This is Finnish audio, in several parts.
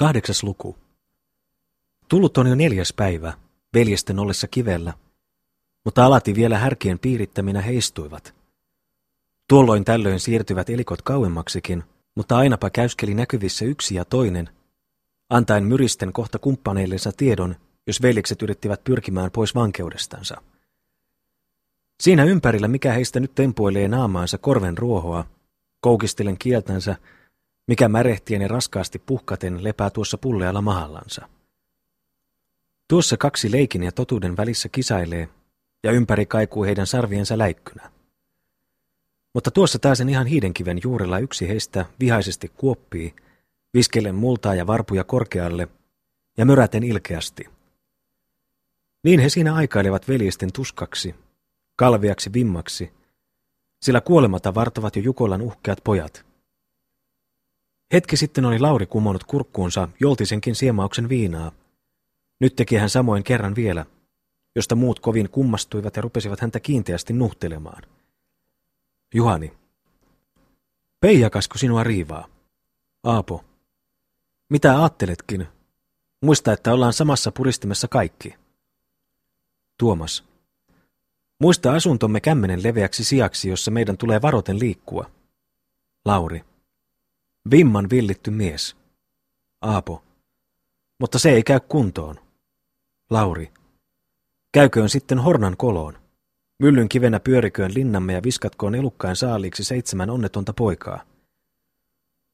Kahdeksas luku. Tullut on jo neljäs päivä, veljesten ollessa kivellä, mutta alati vielä härkien piirittäminä heistuivat. Tuolloin tällöin siirtyvät elikot kauemmaksikin, mutta ainapa käyskeli näkyvissä yksi ja toinen, antaen myristen kohta kumppaneillensa tiedon, jos veljekset yrittivät pyrkimään pois vankeudestansa. Siinä ympärillä mikä heistä nyt tempoilee naamaansa korven ruohoa, koukistelen kieltänsä, mikä märehtien ja raskaasti puhkaten lepää tuossa pullealla mahallansa. Tuossa kaksi leikin ja totuuden välissä kisailee, ja ympäri kaikuu heidän sarviensa läikkynä. Mutta tuossa taas ihan hiidenkiven juurella yksi heistä vihaisesti kuoppii, viskellen multaa ja varpuja korkealle ja möräten ilkeästi. Niin he siinä aikailevat veljesten tuskaksi, kalviaksi vimmaksi, sillä kuolemata vartavat jo Jukolan uhkeat pojat. Hetki sitten oli Lauri kumonnut kurkkuunsa joltisenkin siemauksen viinaa. Nyt teki hän samoin kerran vielä, josta muut kovin kummastuivat ja rupesivat häntä kiinteästi nuhtelemaan. Juhani. Peijakasko sinua riivaa? Aapo. Mitä ajatteletkin? Muista, että ollaan samassa puristimessa kaikki. Tuomas. Muista asuntomme kämmenen leveäksi sijaksi, jossa meidän tulee varoten liikkua. Lauri. Vimman villitty mies. Aapo. Mutta se ei käy kuntoon. Lauri. Käyköön sitten hornan koloon. Myllyn kivenä pyöriköön linnamme ja viskatkoon elukkain saaliiksi seitsemän onnetonta poikaa.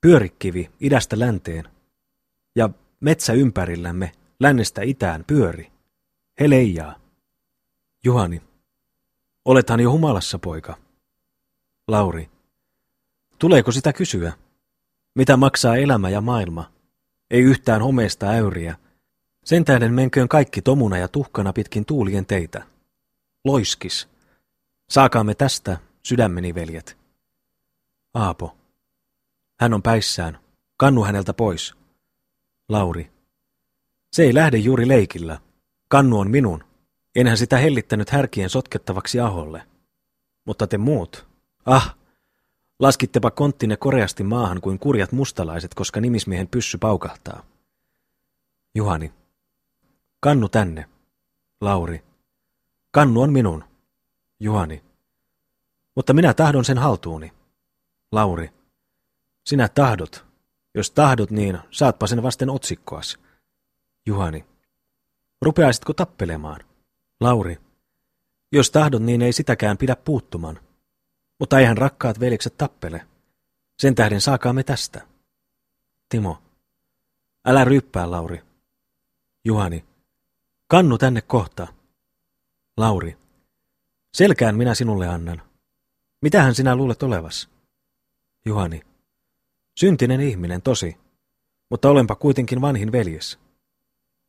Pyörikivi idästä länteen. Ja metsä ympärillämme lännestä itään pyöri. He leijaa. Juhani. Olethan jo humalassa, poika. Lauri. Tuleeko sitä kysyä? Mitä maksaa elämä ja maailma? Ei yhtään homeesta äyriä. Sen tähden menköön kaikki tomuna ja tuhkana pitkin tuulien teitä. Loiskis. Saakaamme tästä, sydämeni veljet. Aapo. Hän on päissään. Kannu häneltä pois. Lauri. Se ei lähde juuri leikillä. Kannu on minun. Enhän sitä hellittänyt härkien sotkettavaksi aholle. Mutta te muut. Ah, laskittepa konttine koreasti maahan kuin kurjat mustalaiset, koska nimismiehen pyssy paukahtaa. Juhani. Kannu tänne. Lauri. Kannu on minun. Juhani. Mutta minä tahdon sen haltuuni. Lauri. Sinä tahdot. Jos tahdot, niin saatpa sen vasten otsikkoas. Juhani. Rupeaisitko tappelemaan? Lauri. Jos tahdot, niin ei sitäkään pidä puuttuman. Mutta eihän rakkaat veljekset tappele. Sen tähden saakaamme tästä. Timo. Älä ryyppää, Lauri. Juhani. Kannu tänne kohta. Lauri. Selkään minä sinulle annan. Mitähän sinä luulet olevas? Juhani. Syntinen ihminen, tosi. Mutta olenpa kuitenkin vanhin veljes.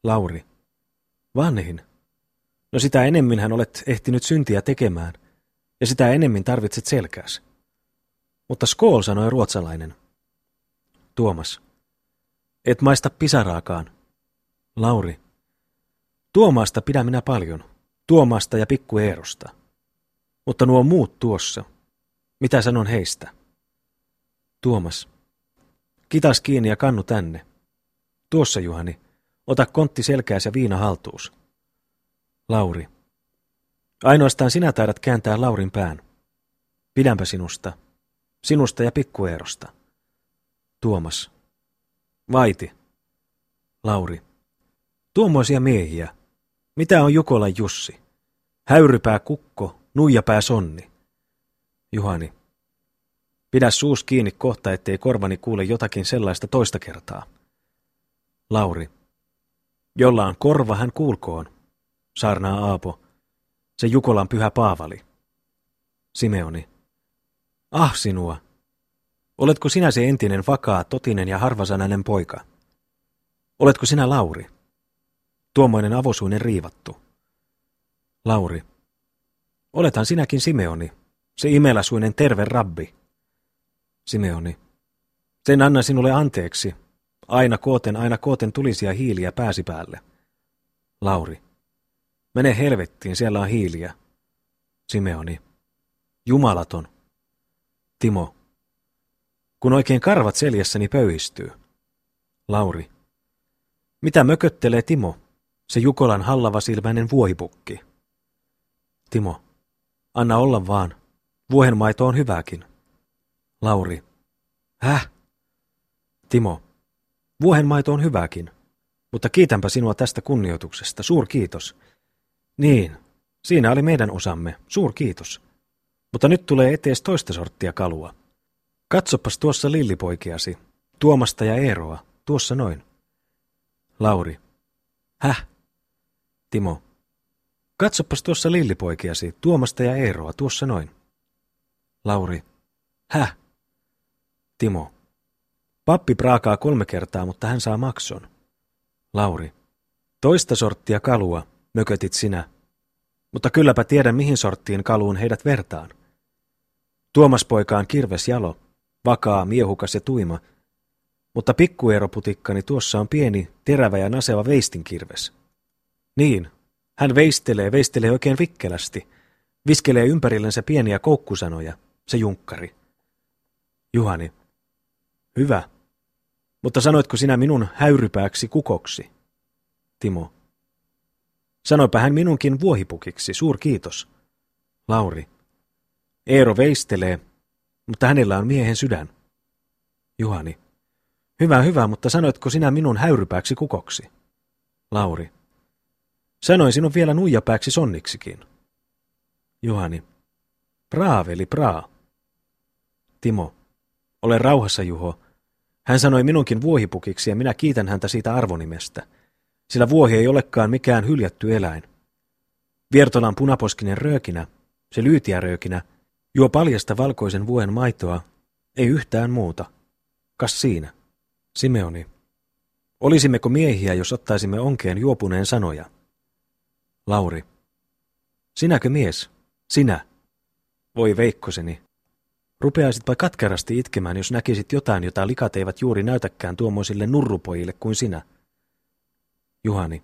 Lauri. Vanhin? No sitä enemmän hän olet ehtinyt syntiä tekemään, ja sitä enemmän tarvitset selkääs. Mutta skool, sanoi ruotsalainen. Tuomas. Et maista pisaraakaan. Lauri. Tuomaasta pidän minä paljon. Tuomaasta ja pikku Eerosta. Mutta nuo muut tuossa. Mitä sanon heistä? Tuomas. Kitas kiinni ja kannu tänne. Tuossa, Juhani. Ota kontti selkääs ja viina haltuus. Lauri. Ainoastaan sinä taidat kääntää Laurin pään. Pidänpä sinusta. Sinusta ja pikkueerosta. Tuomas. Vaiti. Lauri. Tuommoisia miehiä. Mitä on Jukolan Jussi? Häyrypää kukko, nuijapää sonni. Juhani. Pidä suus kiinni kohta, ettei korvani kuule jotakin sellaista toista kertaa. Lauri. Jolla on korva, hän kuulkoon saarnaa Aapo. Se Jukolan pyhä Paavali. Simeoni. Ah sinua. Oletko sinä se entinen vakaa, totinen ja harvasanainen poika? Oletko sinä Lauri? Tuommoinen avosuinen riivattu. Lauri. Olethan sinäkin Simeoni, se imeläsuinen terve rabbi. Simeoni. Sen anna sinulle anteeksi. Aina kooten, aina kooten tulisia hiiliä pääsi päälle. Lauri. Mene helvettiin, siellä on hiiliä. Simeoni. Jumalaton. Timo. Kun oikein karvat seljässäni pöyhistyy. Lauri. Mitä mököttelee Timo, se Jukolan hallava silmäinen vuohipukki? Timo, anna olla vaan. Vuohenmaito on hyvääkin. Lauri. Häh? Timo. Vuohenmaito on hyvääkin. Mutta kiitänpä sinua tästä kunnioituksesta. Suur kiitos. Niin, siinä oli meidän osamme. Suur kiitos. Mutta nyt tulee etees toista sorttia kalua. Katsopas tuossa lillipoikeasi. Tuomasta ja Eeroa. Tuossa noin. Lauri. Häh? Timo. Katsopas tuossa lillipoikeasi. Tuomasta ja Eeroa. Tuossa noin. Lauri. Häh? Timo. Pappi praakaa kolme kertaa, mutta hän saa makson. Lauri. Toista sorttia kalua, mökötit sinä. Mutta kylläpä tiedän, mihin sorttiin kaluun heidät vertaan. Tuomas poika on kirves jalo, vakaa, miehukas ja tuima, mutta pikkueroputikkani tuossa on pieni, terävä ja naseva veistinkirves. Niin, hän veistelee, veistelee oikein vikkelästi, viskelee ympärillensä pieniä koukkusanoja, se junkkari. Juhani. Hyvä. Mutta sanoitko sinä minun häyrypääksi kukoksi? Timo. Sanoipa hän minunkin vuohipukiksi, suur kiitos. Lauri. Eero veistelee, mutta hänellä on miehen sydän. Juhani. Hyvä, hyvä, mutta sanoitko sinä minun häyrypääksi kukoksi? Lauri. Sanoin sinun vielä nuijapääksi sonniksikin. Juhani. Praaveli, praa. Timo. Ole rauhassa, Juho. Hän sanoi minunkin vuohipukiksi ja minä kiitän häntä siitä arvonimestä, sillä vuohi ei olekaan mikään hyljätty eläin. Viertolan punaposkinen röökinä, se lyytiä röökinä, juo paljasta valkoisen vuohen maitoa, ei yhtään muuta. Kas siinä? Simeoni. Olisimmeko miehiä, jos ottaisimme onkeen juopuneen sanoja? Lauri. Sinäkö mies? Sinä. Voi veikkoseni, Rupeaisitpa katkerasti itkemään, jos näkisit jotain, jota likat eivät juuri näytäkään tuommoisille nurrupojille kuin sinä. Juhani.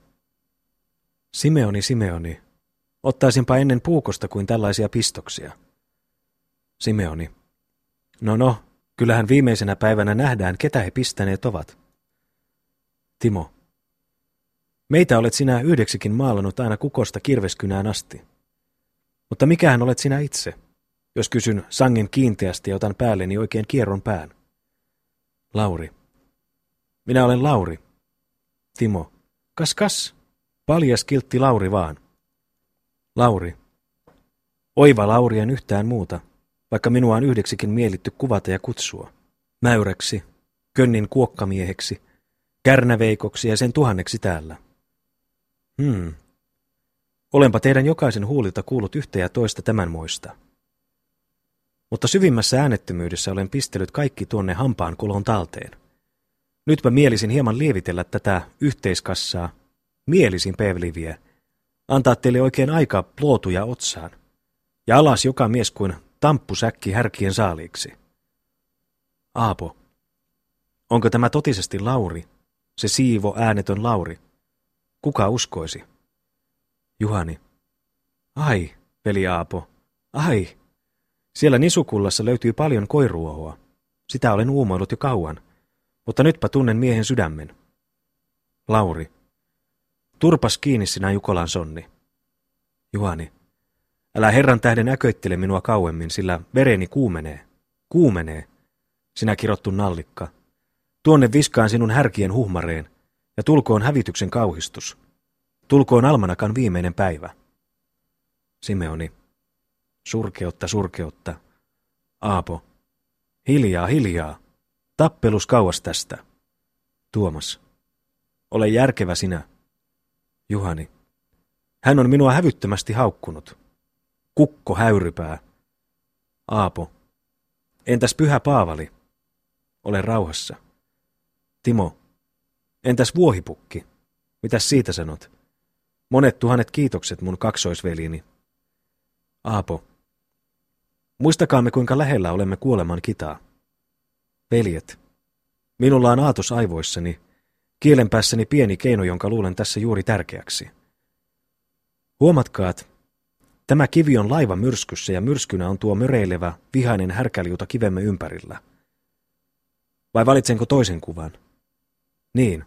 Simeoni, Simeoni. Ottaisinpa ennen puukosta kuin tällaisia pistoksia. Simeoni. No no, kyllähän viimeisenä päivänä nähdään, ketä he pistäneet ovat. Timo. Meitä olet sinä yhdeksikin maalannut aina kukosta kirveskynään asti. Mutta mikähän olet sinä itse? jos kysyn sangen kiinteästi ja otan päälleni oikein kierron pään. Lauri. Minä olen Lauri. Timo. Kas kas. Paljas kiltti Lauri vaan. Lauri. Oiva Lauri en yhtään muuta, vaikka minua on yhdeksikin mielitty kuvata ja kutsua. Mäyräksi, könnin kuokkamieheksi, kärnäveikoksi ja sen tuhanneksi täällä. Hmm. Olenpa teidän jokaisen huulilta kuullut yhtä ja toista tämän moista. Mutta syvimmässä äänettömyydessä olen pistellyt kaikki tuonne hampaan kulon talteen. Nytpä mielisin hieman lievitellä tätä yhteiskassaa, mielisin pevliviä, antaa teille oikein aika plootuja otsaan, ja alas joka mies kuin tamppusäkki härkien saaliiksi. Aapo, onko tämä totisesti Lauri, se siivo äänetön Lauri? Kuka uskoisi? Juhani. Ai, veli Aapo, ai, siellä nisukullassa löytyy paljon koiruohoa. Sitä olen uumoillut jo kauan, mutta nytpä tunnen miehen sydämen. Lauri. Turpas kiinni sinä Jukolan sonni. Juhani. Älä herran tähden äköittele minua kauemmin, sillä vereni kuumenee. Kuumenee. Sinä kirottu nallikka. Tuonne viskaan sinun härkien huhmareen, ja tulkoon hävityksen kauhistus. Tulkoon almanakan viimeinen päivä. Simeoni. Surkeutta, surkeutta. Aapo. Hiljaa, hiljaa. Tappelus kauas tästä. Tuomas. Ole järkevä sinä. Juhani. Hän on minua hävyttömästi haukkunut. Kukko häyrypää. Aapo. Entäs pyhä Paavali? Ole rauhassa. Timo. Entäs vuohipukki? Mitäs siitä sanot? Monet tuhannet kiitokset mun kaksoisveliini. Aapo. Muistakaamme, kuinka lähellä olemme kuoleman kitaa. Veljet, minulla on aatos aivoissani, kielen päässäni pieni keino, jonka luulen tässä juuri tärkeäksi. Huomatkaat, tämä kivi on laiva myrskyssä ja myrskynä on tuo möreilevä, vihainen härkäliuta kivemme ympärillä. Vai valitsenko toisen kuvan? Niin.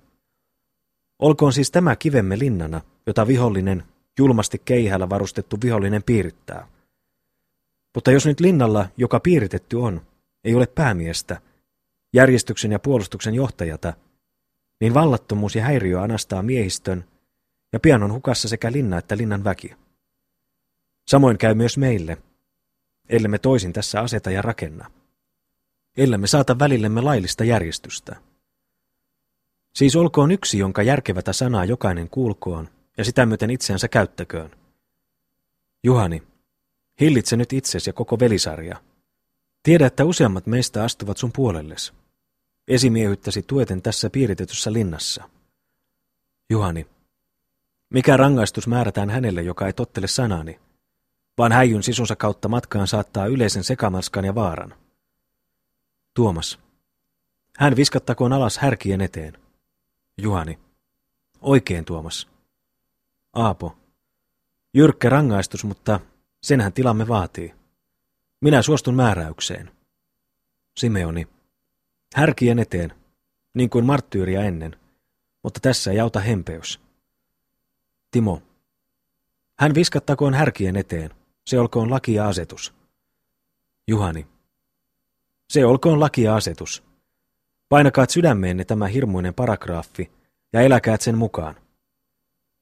Olkoon siis tämä kivemme linnana, jota vihollinen, julmasti keihällä varustettu vihollinen piirittää. Mutta jos nyt linnalla, joka piiritetty on, ei ole päämiestä, järjestyksen ja puolustuksen johtajata, niin vallattomuus ja häiriö anastaa miehistön, ja pian on hukassa sekä linna että linnan väki. Samoin käy myös meille, ellemme toisin tässä aseta ja rakenna. Ellemme saata välillemme laillista järjestystä. Siis olkoon yksi, jonka järkevätä sanaa jokainen kuulkoon, ja sitä myöten itseänsä käyttäköön. Juhani, hillitse nyt itsesi ja koko velisarja. Tiedä, että useammat meistä astuvat sun puolelles. Esimiehyttäsi tueten tässä piiritetyssä linnassa. Juhani, mikä rangaistus määrätään hänelle, joka ei tottele sanani, vaan häijyn sisunsa kautta matkaan saattaa yleisen sekamarskan ja vaaran? Tuomas, hän viskattakoon alas härkien eteen. Juhani, oikein Tuomas. Aapo, jyrkkä rangaistus, mutta senhän tilamme vaatii. Minä suostun määräykseen. Simeoni, härkien eteen, niin kuin marttyyriä ennen, mutta tässä ei auta hempeys. Timo, hän viskattakoon härkien eteen, se olkoon laki ja asetus. Juhani, se olkoon laki ja asetus. Painakaat sydämeenne tämä hirmuinen paragraafi ja eläkäät sen mukaan.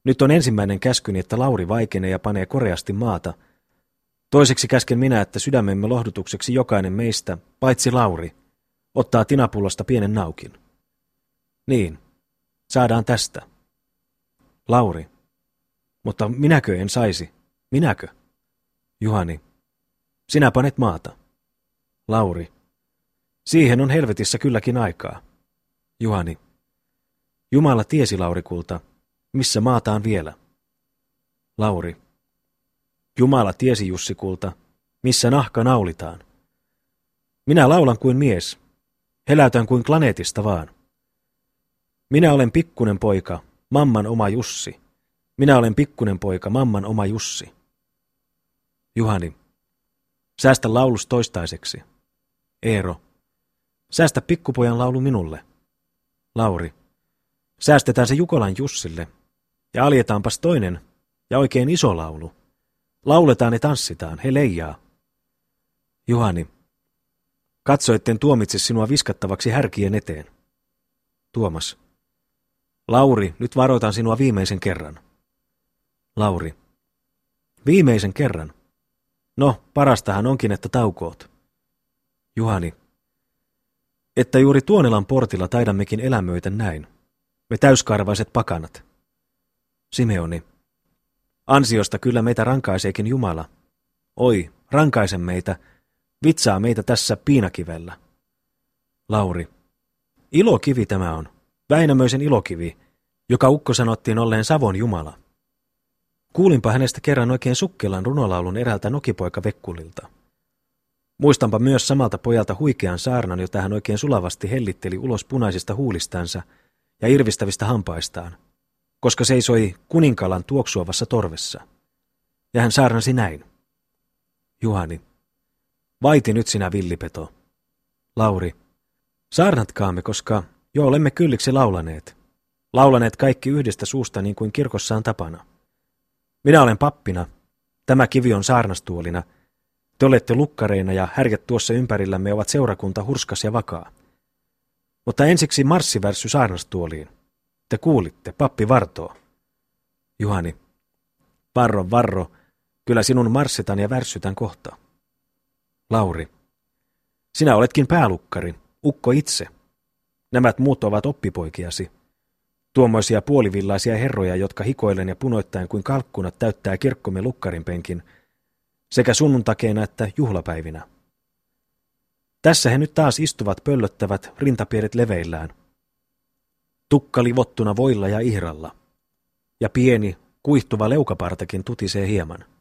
Nyt on ensimmäinen käskyni, että Lauri vaikenee ja panee koreasti maata. Toiseksi käsken minä, että sydämemme lohdutukseksi jokainen meistä, paitsi Lauri, ottaa tinapullosta pienen naukin. Niin, saadaan tästä. Lauri. Mutta minäkö en saisi? Minäkö? Juhani. Sinä panet maata. Lauri. Siihen on helvetissä kylläkin aikaa. Juhani. Jumala tiesi Laurikulta, missä maataan vielä. Lauri. Jumala tiesi Jussikulta, missä nahka naulitaan. Minä laulan kuin mies, heläytän kuin planeetista vaan. Minä olen pikkunen poika, mamman oma Jussi. Minä olen pikkunen poika, mamman oma Jussi. Juhani. Säästä laulus toistaiseksi. Eero. Säästä pikkupojan laulu minulle. Lauri. Säästetään se Jukolan Jussille. Ja aljetaanpas toinen ja oikein iso laulu. Lauletaan ja tanssitaan, he leijaa. Juhani. Katso, etten tuomitse sinua viskattavaksi härkien eteen. Tuomas. Lauri, nyt varoitan sinua viimeisen kerran. Lauri. Viimeisen kerran. No, parastahan onkin, että taukoot. Juhani. Että juuri Tuonelan portilla taidammekin elämöitä näin. Me täyskarvaiset pakanat. Simeoni. Ansiosta kyllä meitä rankaiseekin Jumala. Oi, rankaise meitä, vitsaa meitä tässä piinakivellä. Lauri. Ilokivi tämä on. Väinämöisen ilokivi, joka ukko sanottiin olleen Savon Jumala. Kuulinpa hänestä kerran oikein sukkelan runolaulun eräältä nokipoika Vekkulilta. Muistanpa myös samalta pojalta huikean saarnan, jota hän oikein sulavasti hellitteli ulos punaisista huulistansa ja irvistävistä hampaistaan, koska seisoi kuninkalan tuoksuavassa torvessa. Ja hän saarnasi näin. Juhani, vaiti nyt sinä villipeto. Lauri, saarnatkaamme, koska jo olemme kylliksi laulaneet. Laulaneet kaikki yhdestä suusta niin kuin kirkossa on tapana. Minä olen pappina, tämä kivi on saarnastuolina, te olette lukkareina ja härjät tuossa ympärillämme ovat seurakunta hurskas ja vakaa. Mutta ensiksi marssivärssy saarnastuoliin. Te kuulitte, pappi vartoo. Juhani. Varro, varro, kyllä sinun marssitan ja värssytän kohta. Lauri. Sinä oletkin päälukkari, ukko itse. Nämä muut ovat oppipoikiasi. Tuommoisia puolivillaisia herroja, jotka hikoillen ja punoittain kuin kalkkunat täyttää kirkkomme lukkarin penkin, sekä sunnuntakeina että juhlapäivinä. Tässä he nyt taas istuvat pöllöttävät rintapielet leveillään. Tukka livottuna voilla ja ihralla. Ja pieni, kuihtuva leukapartakin tutisee hieman.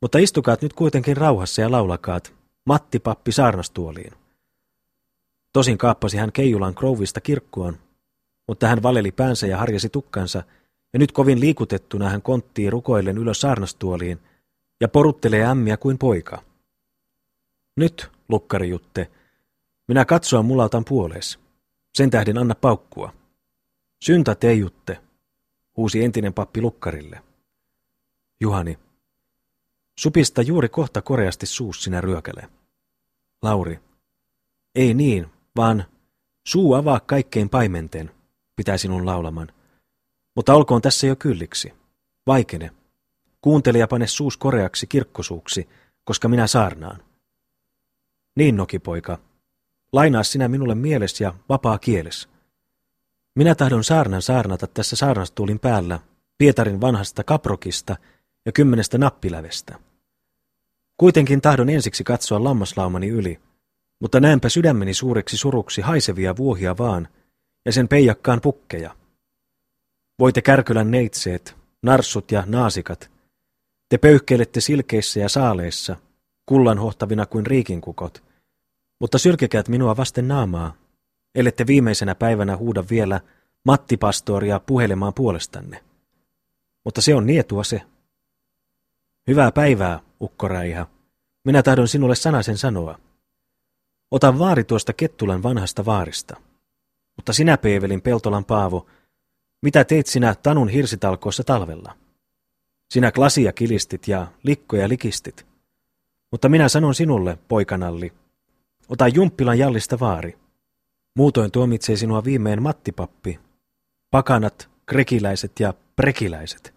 Mutta istukaat nyt kuitenkin rauhassa ja laulakaat, Matti pappi saarnastuoliin. Tosin kaappasi hän Keijulan Krouvista kirkkoon, mutta hän valeli päänsä ja harjasi tukkansa, ja nyt kovin liikutettuna hän konttii rukoillen ylös saarnastuoliin ja poruttelee ämmiä kuin poika. Nyt, lukkari Jutte, minä katsoa mulaltan puolees. Sen tähden anna paukkua. Syntä teijutte, huusi entinen pappi lukkarille. Juhani. Supista juuri kohta koreasti suus sinä ryökäle. Lauri. Ei niin, vaan suu avaa kaikkein paimenten, pitää sinun laulaman. Mutta olkoon tässä jo kylliksi. Vaikene. Kuuntelija pane suus koreaksi kirkkosuuksi, koska minä saarnaan. Niin, nokipoika. Lainaa sinä minulle mieles ja vapaa kieles. Minä tahdon saarnan saarnata tässä saarnastuulin päällä Pietarin vanhasta kaprokista ja kymmenestä nappilävestä. Kuitenkin tahdon ensiksi katsoa lammaslaumani yli, mutta näenpä sydämeni suureksi suruksi haisevia vuohia vaan ja sen peijakkaan pukkeja. Voitte Kärkölän neitseet, narsut ja naasikat, te pöyhkeilette silkeissä ja saaleissa, kullan hohtavina kuin riikinkukot, mutta sylkekäät minua vasten naamaa, ellette viimeisenä päivänä huuda vielä Matti-pastoria puhelemaan puolestanne. Mutta se on nietua se. Hyvää päivää, ukkoräihä. Minä tahdon sinulle sanasen sanoa. Ota vaari tuosta Kettulan vanhasta vaarista. Mutta sinä, Peevelin Peltolan Paavo, mitä teit sinä Tanun hirsitalkoissa talvella? Sinä klasia kilistit ja likkoja likistit. Mutta minä sanon sinulle, poikanalli, ota Jumppilan jallista vaari. Muutoin tuomitsee sinua viimein mattipappi, pakanat, krekiläiset ja prekiläiset.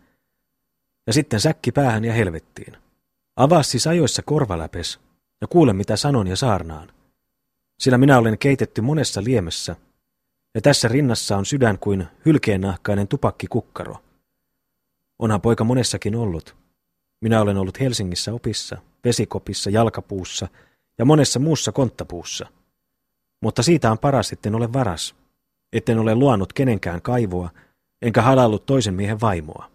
Ja sitten säkki päähän ja helvettiin. Avaa siis ajoissa korvaläpes ja kuule mitä sanon ja saarnaan. Sillä minä olen keitetty monessa liemessä, ja tässä rinnassa on sydän kuin hylkeennahkainen tupakkikukkaro. Onhan poika monessakin ollut. Minä olen ollut Helsingissä opissa, vesikopissa, jalkapuussa ja monessa muussa konttapuussa. Mutta siitä on paras, etten ole varas, etten ole luonut kenenkään kaivoa, enkä halallut toisen miehen vaimoa.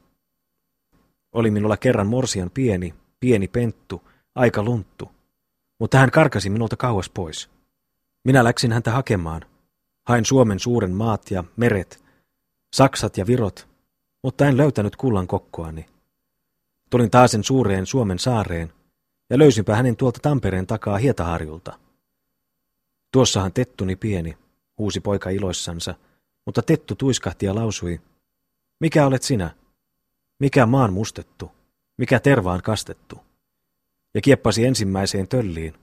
Oli minulla kerran morsian pieni, pieni penttu, aika lunttu, mutta hän karkasi minulta kauas pois. Minä läksin häntä hakemaan. Hain Suomen suuren maat ja meret, Saksat ja Virot, mutta en löytänyt kullan kokkoani. Tulin taasen suureen Suomen saareen ja löysinpä hänen tuolta Tampereen takaa Hietaharjulta. Tuossahan Tettuni pieni, huusi poika iloissansa, mutta Tettu tuiskahti ja lausui, mikä olet sinä? Mikä maan mustettu? Mikä tervaan kastettu? Ja kieppasi ensimmäiseen tölliin.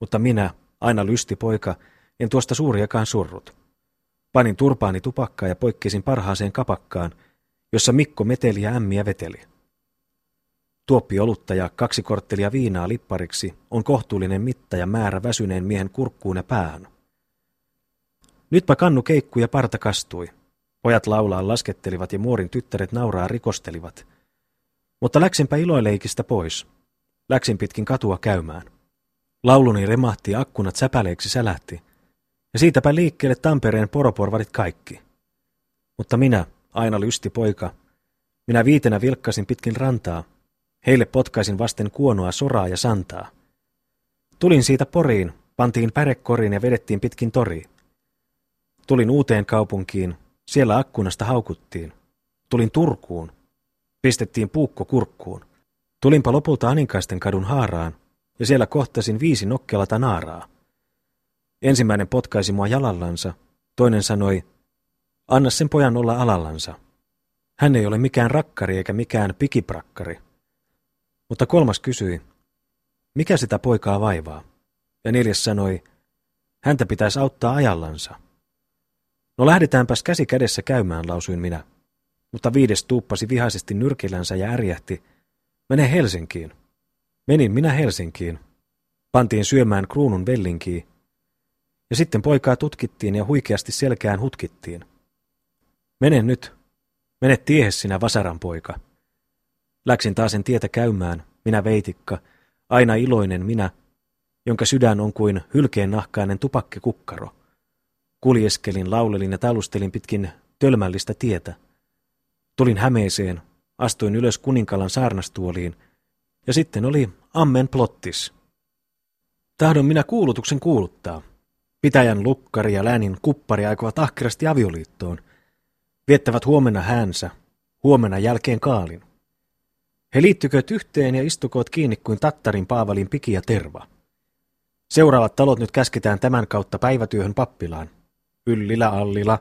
Mutta minä, aina lysti poika, en tuosta suuriakaan surrut. Panin turpaani tupakkaa ja poikkesin parhaaseen kapakkaan, jossa Mikko meteli ja ämmiä veteli. Tuoppi olutta ja kaksi korttelia viinaa lippariksi on kohtuullinen mitta ja määrä väsyneen miehen kurkkuun ja päähän. Nytpä kannu keikkui ja parta kastui. Pojat laulaa laskettelivat ja muorin tyttäret nauraa rikostelivat. Mutta läksinpä iloileikistä pois. Läksin pitkin katua käymään. Lauluni remahti ja akkunat säpäleiksi sälähti. Ja siitäpä liikkeelle Tampereen poroporvarit kaikki. Mutta minä, aina lysti poika, minä viitenä vilkkasin pitkin rantaa. Heille potkaisin vasten kuonoa soraa ja santaa. Tulin siitä poriin, pantiin pärekoriin ja vedettiin pitkin toriin. Tulin uuteen kaupunkiin, siellä akkunasta haukuttiin. Tulin Turkuun, pistettiin puukko kurkkuun. Tulinpa lopulta Aninkaisten kadun haaraan, ja siellä kohtasin viisi nokkelata naaraa. Ensimmäinen potkaisi mua jalallansa, toinen sanoi, anna sen pojan olla alallansa. Hän ei ole mikään rakkari eikä mikään pikiprakkari. Mutta kolmas kysyi, mikä sitä poikaa vaivaa? Ja neljäs sanoi, häntä pitäisi auttaa ajallansa. No lähdetäänpäs käsi kädessä käymään, lausuin minä. Mutta viides tuuppasi vihaisesti nyrkillänsä ja ärjähti, mene Helsinkiin. Menin minä Helsinkiin. Pantiin syömään kruunun vellinkiin. Ja sitten poikaa tutkittiin ja huikeasti selkään hutkittiin. Mene nyt. Mene tiehes sinä vasaran poika. Läksin taasen tietä käymään, minä veitikka, aina iloinen minä, jonka sydän on kuin hylkeen nahkainen tupakkikukkaro. Kuljeskelin, laulelin ja talustelin pitkin tölmällistä tietä. Tulin Hämeeseen, astuin ylös kuninkalan saarnastuoliin, ja sitten oli Ammen plottis. Tahdon minä kuulutuksen kuuluttaa. Pitäjän lukkari ja läänin kuppari aikovat ahkerasti avioliittoon. Viettävät huomenna häänsä, huomenna jälkeen kaalin. He liittykööt yhteen ja istukoot kiinni kuin tattarin paavalin piki ja terva. Seuraavat talot nyt käsketään tämän kautta päivätyöhön pappilaan. Yllilä, Allila,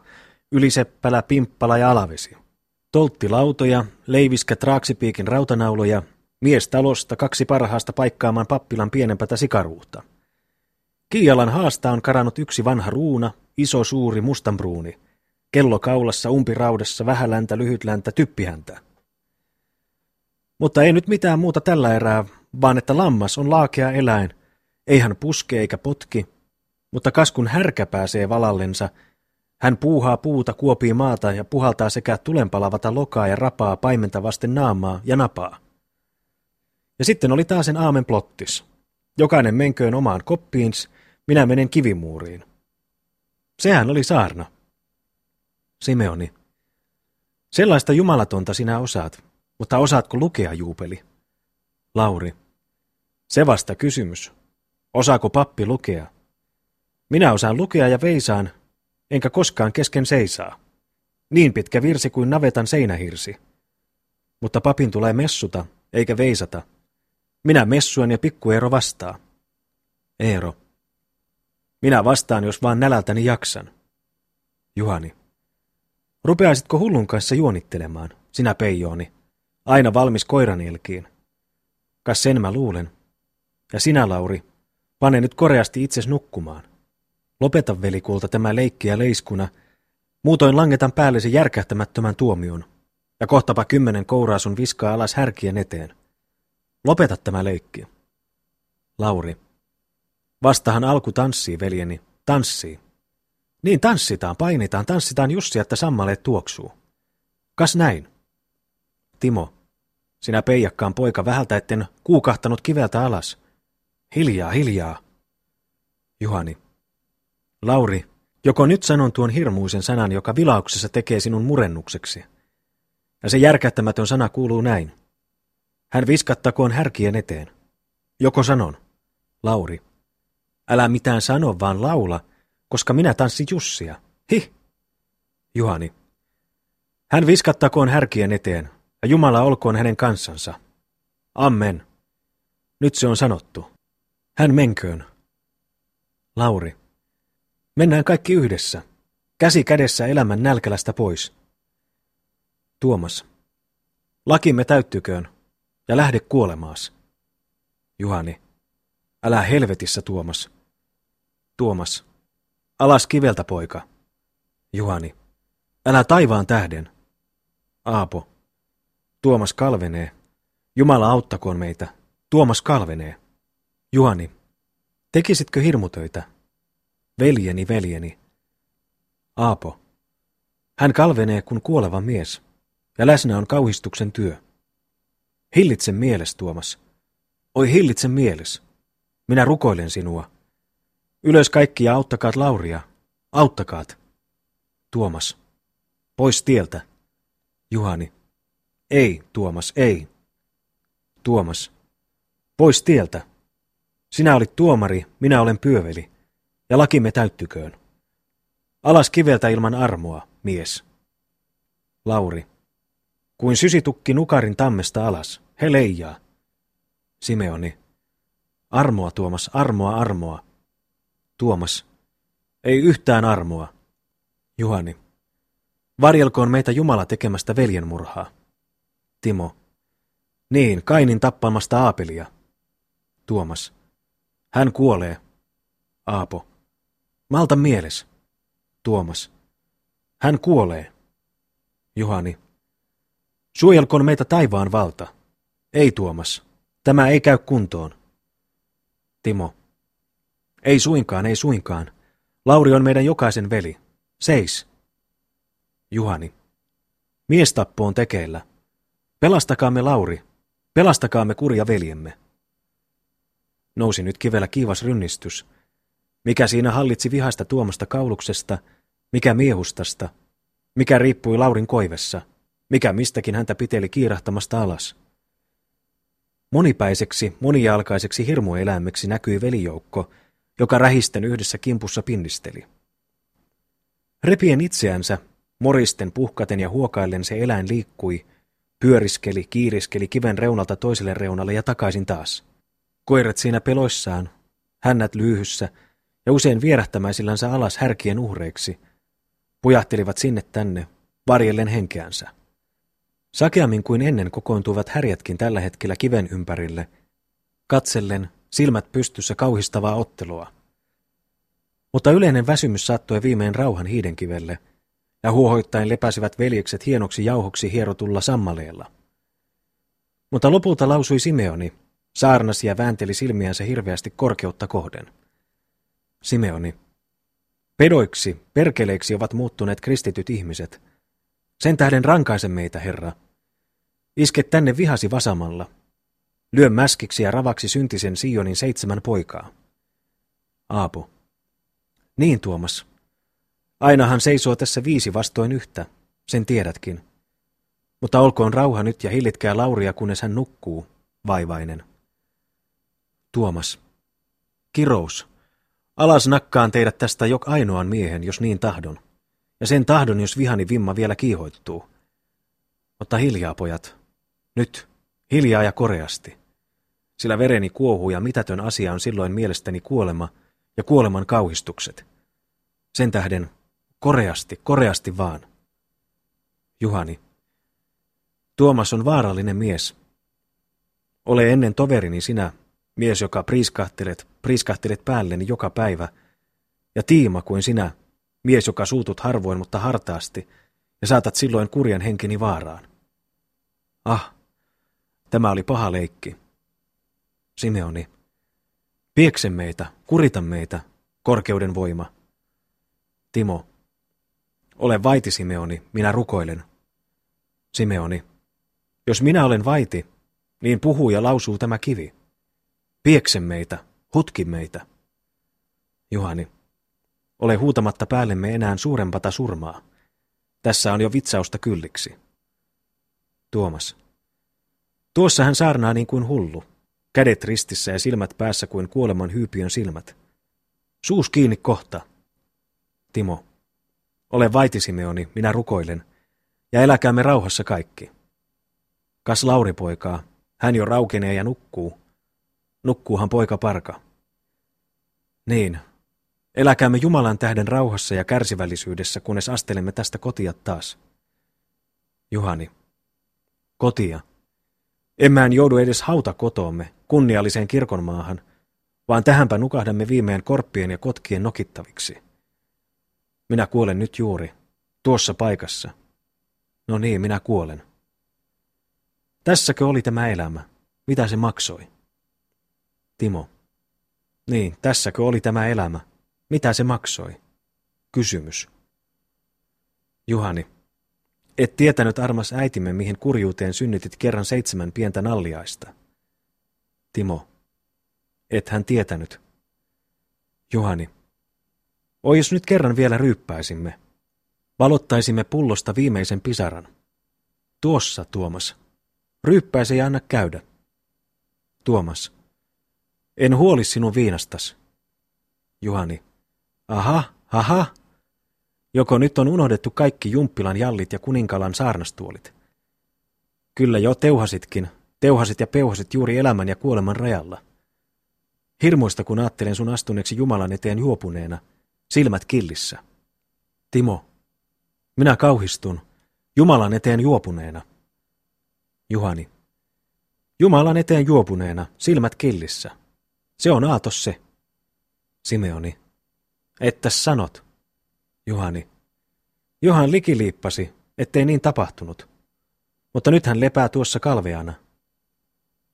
Yliseppälä, Pimppala ja Alavesi. Toltti lautoja, leiviskä traaksipiikin rautanauloja, mies talosta kaksi parhaasta paikkaamaan pappilan pienempätä sikaruuta. Kiialan haasta on karannut yksi vanha ruuna, iso suuri mustanbruuni. Kello kaulassa, umpiraudassa, vähäläntä, lyhytläntä, typpihäntä. Mutta ei nyt mitään muuta tällä erää, vaan että lammas on laakea eläin. Ei hän puske eikä potki, mutta kas kun härkä pääsee valallensa, hän puuhaa puuta, kuopii maata ja puhaltaa sekä tulenpalavata lokaa ja rapaa paimenta vasten naamaa ja napaa. Ja sitten oli taas sen aamen plottis. Jokainen menköön omaan koppiins, minä menen kivimuuriin. Sehän oli saarna. Simeoni. Sellaista jumalatonta sinä osaat, mutta osaatko lukea juupeli? Lauri. Se vasta kysymys. Osaako pappi lukea? Minä osaan lukea ja veisaan, enkä koskaan kesken seisaa. Niin pitkä virsi kuin navetan seinähirsi. Mutta papin tulee messuta, eikä veisata. Minä messuan ja pikkuero vastaa. Eero. Minä vastaan, jos vaan nälältäni jaksan. Juhani. Rupeaisitko hullun kanssa juonittelemaan, sinä peijooni, aina valmis koiran ilkiin? Kas sen mä luulen. Ja sinä, Lauri, pane nyt koreasti itses nukkumaan. Lopeta, velikulta, tämä leikki ja leiskuna, muutoin langetan päällesi järkähtämättömän tuomion, ja kohtapa kymmenen kouraa sun viskaa alas härkien eteen. Lopeta tämä leikki. Lauri. Vastahan alku tanssii, veljeni, tanssii. Niin tanssitaan, painitaan, tanssitaan Jussi, että sammaleet tuoksuu. Kas näin. Timo. Sinä peijakkaan poika vähältä etten kuukahtanut kiveltä alas. Hiljaa, hiljaa. Juhani. Lauri, joko nyt sanon tuon hirmuisen sanan, joka vilauksessa tekee sinun murennukseksi. Ja se järkättämätön sana kuuluu näin. Hän viskattakoon härkien eteen. Joko sanon. Lauri. Älä mitään sano, vaan laula, koska minä tanssin Jussia. Hi! Juhani. Hän viskattakoon härkien eteen, ja Jumala olkoon hänen kansansa. Amen. Nyt se on sanottu. Hän menköön. Lauri. Mennään kaikki yhdessä. Käsi kädessä elämän nälkälästä pois. Tuomas. Lakimme täyttyköön ja lähde kuolemaas. Juhani. Älä helvetissä, Tuomas. Tuomas. Alas kiveltä, poika. Juhani. Älä taivaan tähden. Aapo. Tuomas kalvenee. Jumala auttakoon meitä. Tuomas kalvenee. Juhani. Tekisitkö hirmutöitä? Veljeni, veljeni. Aapo. Hän kalvenee kuin kuoleva mies, ja läsnä on kauhistuksen työ. Hillitse mieles, Tuomas. Oi hillitse mieles. Minä rukoilen sinua. Ylös kaikki ja auttakaat Lauria. Auttakaat. Tuomas. Pois tieltä. Juhani. Ei, Tuomas, ei. Tuomas. Pois tieltä. Sinä olit tuomari, minä olen pyöveli ja lakimme täyttyköön. Alas kiveltä ilman armoa, mies. Lauri. Kuin sysitukki nukarin tammesta alas, he leijaa. Simeoni. Armoa, Tuomas, armoa, armoa. Tuomas. Ei yhtään armoa. Juhani. Varjelkoon meitä Jumala tekemästä veljenmurhaa. Timo. Niin, Kainin tappamasta Aapelia. Tuomas. Hän kuolee. Aapo. Malta mieles. Tuomas. Hän kuolee. Juhani. Suojelkoon meitä taivaan valta. Ei Tuomas. Tämä ei käy kuntoon. Timo. Ei suinkaan, ei suinkaan. Lauri on meidän jokaisen veli. Seis. Juhani. Miestappo on tekeillä. Pelastakaamme Lauri. Pelastakaamme kurja veljemme. Nousi nyt kivellä kiivas rynnistys, mikä siinä hallitsi vihasta tuomasta kauluksesta, mikä miehustasta, mikä riippui Laurin koivessa, mikä mistäkin häntä piteli kiirahtamasta alas. Monipäiseksi, monijalkaiseksi hirmueläimeksi näkyi velijoukko, joka rähisten yhdessä kimpussa pinnisteli. Repien itseänsä, moristen puhkaten ja huokaillen se eläin liikkui, pyöriskeli, kiiriskeli kiven reunalta toiselle reunalle ja takaisin taas. Koirat siinä peloissaan, hännät lyyhyssä, ja usein vierähtämäisillänsä alas härkien uhreiksi, pujahtelivat sinne tänne, varjellen henkeänsä. Sakeammin kuin ennen kokoontuivat härjätkin tällä hetkellä kiven ympärille, katsellen, silmät pystyssä kauhistavaa ottelua. Mutta yleinen väsymys saattoi viimein rauhan hiidenkivelle, ja huohoittain lepäsivät veljekset hienoksi jauhoksi hierotulla sammaleella. Mutta lopulta lausui Simeoni, saarnasi ja väänteli silmiänsä hirveästi korkeutta kohden. Simeoni. Pedoiksi, perkeleiksi ovat muuttuneet kristityt ihmiset. Sen tähden rankaise meitä, Herra. Iske tänne vihasi vasamalla. Lyö mäskiksi ja ravaksi syntisen Sionin seitsemän poikaa. Aapo. Niin, Tuomas. Ainahan seisoo tässä viisi vastoin yhtä, sen tiedätkin. Mutta olkoon rauha nyt ja hillitkää Lauria, kunnes hän nukkuu, vaivainen. Tuomas. Kirous. Alas nakkaan teidät tästä jok ainoan miehen, jos niin tahdon. Ja sen tahdon, jos vihani vimma vielä kiihoittuu. Mutta hiljaa, pojat. Nyt. Hiljaa ja koreasti. Sillä vereni kuohuu ja mitätön asia on silloin mielestäni kuolema ja kuoleman kauhistukset. Sen tähden koreasti, koreasti vaan. Juhani. Tuomas on vaarallinen mies. Ole ennen toverini sinä, mies, joka priiskahtelet, priiskahtelet päälleni joka päivä, ja tiima kuin sinä, mies, joka suutut harvoin, mutta hartaasti, ja saatat silloin kurjan henkeni vaaraan. Ah, tämä oli paha leikki. Simeoni, piekse meitä, kurita meitä, korkeuden voima. Timo, ole vaiti, Simeoni, minä rukoilen. Simeoni, jos minä olen vaiti, niin puhuu ja lausuu tämä kivi. Piekse meitä, hutki meitä. Juhani, ole huutamatta päällemme enää suurempata surmaa. Tässä on jo vitsausta kylliksi. Tuomas. Tuossa hän saarnaa niin kuin hullu, kädet ristissä ja silmät päässä kuin kuoleman hyypiön silmät. Suus kiinni kohta. Timo. Ole vaitisimeoni, minä rukoilen, ja eläkäämme rauhassa kaikki. Kas Lauri poikaa, hän jo raukenee ja nukkuu. Nukkuuhan poika parka. Niin, eläkäämme Jumalan tähden rauhassa ja kärsivällisyydessä, kunnes astelemme tästä kotia taas. Juhani. Kotia. Emmään joudu edes hauta kotoomme, kunnialliseen kirkonmaahan, vaan tähänpä nukahdamme viimein korppien ja kotkien nokittaviksi. Minä kuolen nyt juuri, tuossa paikassa. No niin, minä kuolen. Tässäkö oli tämä elämä? Mitä se maksoi? Timo. Niin, tässäkö oli tämä elämä? Mitä se maksoi? Kysymys. Juhani. Et tietänyt armas äitimme, mihin kurjuuteen synnytit kerran seitsemän pientä nalliaista. Timo. Et hän tietänyt. Juhani. Oi jos nyt kerran vielä ryyppäisimme. Valottaisimme pullosta viimeisen pisaran. Tuossa, Tuomas. Ryyppäisi ei anna käydä. Tuomas. En huoli sinun viinastas. Juhani. Aha, aha. Joko nyt on unohdettu kaikki Jumppilan jallit ja kuninkalan saarnastuolit? Kyllä jo teuhasitkin, teuhasit ja peuhasit juuri elämän ja kuoleman rajalla. Hirmuista kun ajattelen sun astuneeksi Jumalan eteen juopuneena, silmät killissä. Timo, minä kauhistun, Jumalan eteen juopuneena. Juhani, Jumalan eteen juopuneena, silmät killissä. Se on aatos se. Simeoni, että sanot. Juhani, Johan likiliippasi, ettei niin tapahtunut. Mutta nyt hän lepää tuossa kalveana.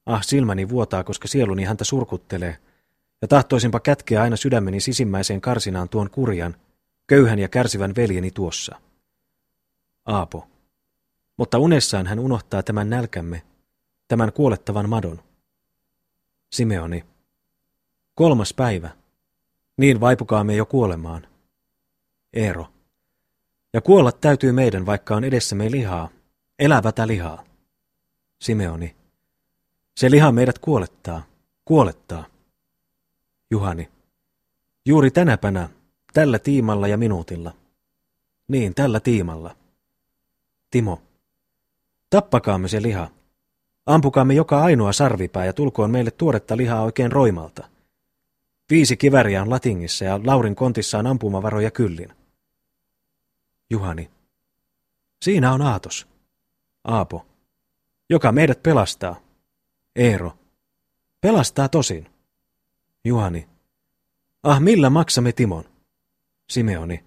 Ah, silmäni vuotaa, koska sieluni häntä surkuttelee, ja tahtoisinpa kätkeä aina sydämeni sisimmäiseen karsinaan tuon kurjan, köyhän ja kärsivän veljeni tuossa. Aapo. Mutta unessaan hän unohtaa tämän nälkämme, tämän kuolettavan madon. Simeoni. Kolmas päivä. Niin vaipukaamme jo kuolemaan. Eero. Ja kuolla täytyy meidän, vaikka on edessämme lihaa, elävätä lihaa. Simeoni. Se liha meidät kuolettaa, kuolettaa. Juhani. Juuri tänäpänä, tällä tiimalla ja minuutilla. Niin, tällä tiimalla. Timo. Tappakaamme se liha. Ampukaamme joka ainoa sarvipää ja tulkoon meille tuoretta lihaa oikein roimalta. Viisi kiväriä on latingissa ja Laurin kontissa on ampumavaroja kyllin. Juhani. Siinä on Aatos. Aapo. Joka meidät pelastaa. Eero. Pelastaa tosin. Juhani. Ah, millä maksamme Timon? Simeoni.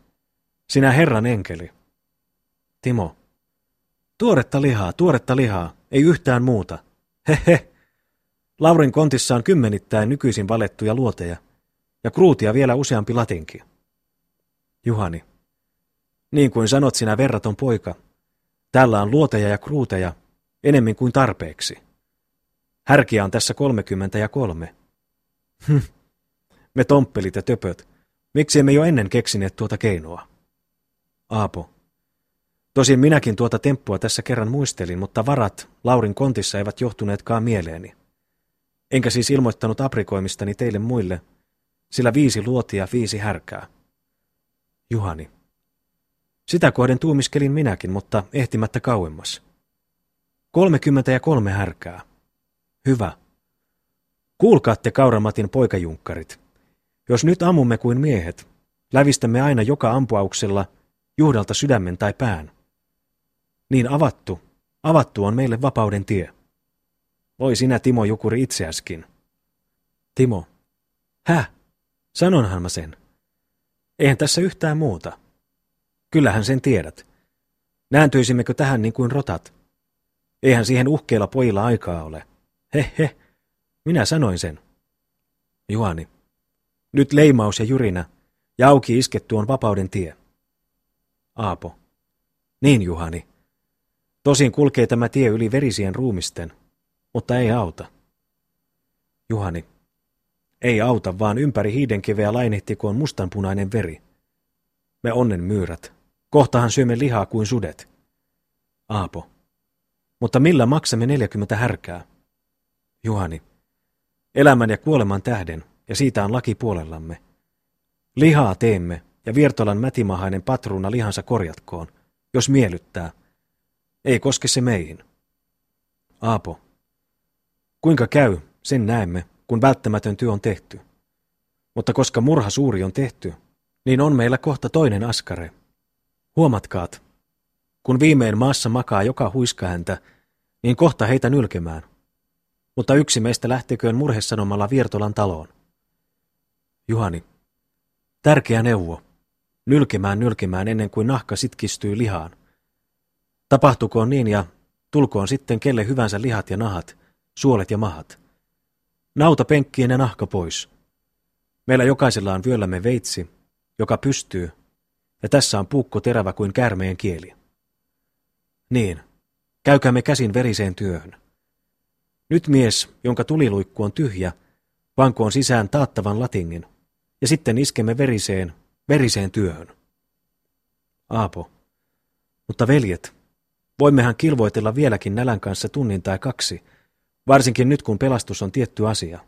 Sinä Herran enkeli. Timo. Tuoretta lihaa, tuoretta lihaa, ei yhtään muuta. Hehe. Laurin kontissa on kymmenittäin nykyisin valettuja luoteja, ja kruutia vielä useampi latinki. Juhani. Niin kuin sanot sinä verraton poika, täällä on luoteja ja kruuteja enemmän kuin tarpeeksi. Härkiä on tässä kolmekymmentä ja kolme. Hm. Me tomppelit ja töpöt. Miksi emme jo ennen keksineet tuota keinoa? Aapo. Tosin minäkin tuota temppua tässä kerran muistelin, mutta varat Laurin kontissa eivät johtuneetkaan mieleeni. Enkä siis ilmoittanut aprikoimistani teille muille, sillä viisi luotia viisi härkää. Juhani. Sitä kohden tuumiskelin minäkin, mutta ehtimättä kauemmas. Kolmekymmentä ja kolme härkää. Hyvä. Kuulkaatte Kauramatin poikajunkkarit. Jos nyt ammumme kuin miehet, lävistämme aina joka ampuauksella juhdalta sydämen tai pään. Niin avattu, avattu on meille vapauden tie. Voi sinä, Timo Jukuri, itseäskin. Timo. Häh? Sanonhan mä sen. Eihän tässä yhtään muuta. Kyllähän sen tiedät. Nääntyisimmekö tähän niin kuin rotat? Eihän siihen uhkeilla pojilla aikaa ole. He he, minä sanoin sen. Juhani. Nyt leimaus ja jyrinä, ja auki isketty on vapauden tie. Aapo. Niin, Juhani. Tosin kulkee tämä tie yli verisien ruumisten, mutta ei auta. Juhani. Ei auta, vaan ympäri hiidenkiveä lainehtikoon mustanpunainen veri. Me onnen myyrät. Kohtahan syömme lihaa kuin sudet. Aapo. Mutta millä maksamme 40 härkää? Juhani. Elämän ja kuoleman tähden, ja siitä on laki puolellamme. Lihaa teemme, ja Viertolan mätimahainen patruuna lihansa korjatkoon, jos miellyttää. Ei koske se meihin. Aapo. Kuinka käy, sen näemme, kun välttämätön työ on tehty. Mutta koska murha suuri on tehty, niin on meillä kohta toinen askare. Huomatkaat, kun viimein maassa makaa joka huiskahäntä, niin kohta heitä nylkemään. Mutta yksi meistä lähteköön murhesanomalla Viertolan taloon. Juhani. Tärkeä neuvo. Nylkemään nylkemään ennen kuin nahka sitkistyy lihaan. Tapahtukoon niin ja tulkoon sitten kelle hyvänsä lihat ja nahat, suolet ja mahat. Nauta penkkien ja nahka pois. Meillä jokaisella on vyöllämme veitsi, joka pystyy, ja tässä on puukko terävä kuin käärmeen kieli. Niin, käykäämme käsin veriseen työhön. Nyt mies, jonka tuliluikku on tyhjä, vankoon sisään taattavan latingin, ja sitten iskemme veriseen, veriseen työhön. Aapo. Mutta veljet, voimmehan kilvoitella vieläkin nälän kanssa tunnin tai kaksi, varsinkin nyt kun pelastus on tietty asia.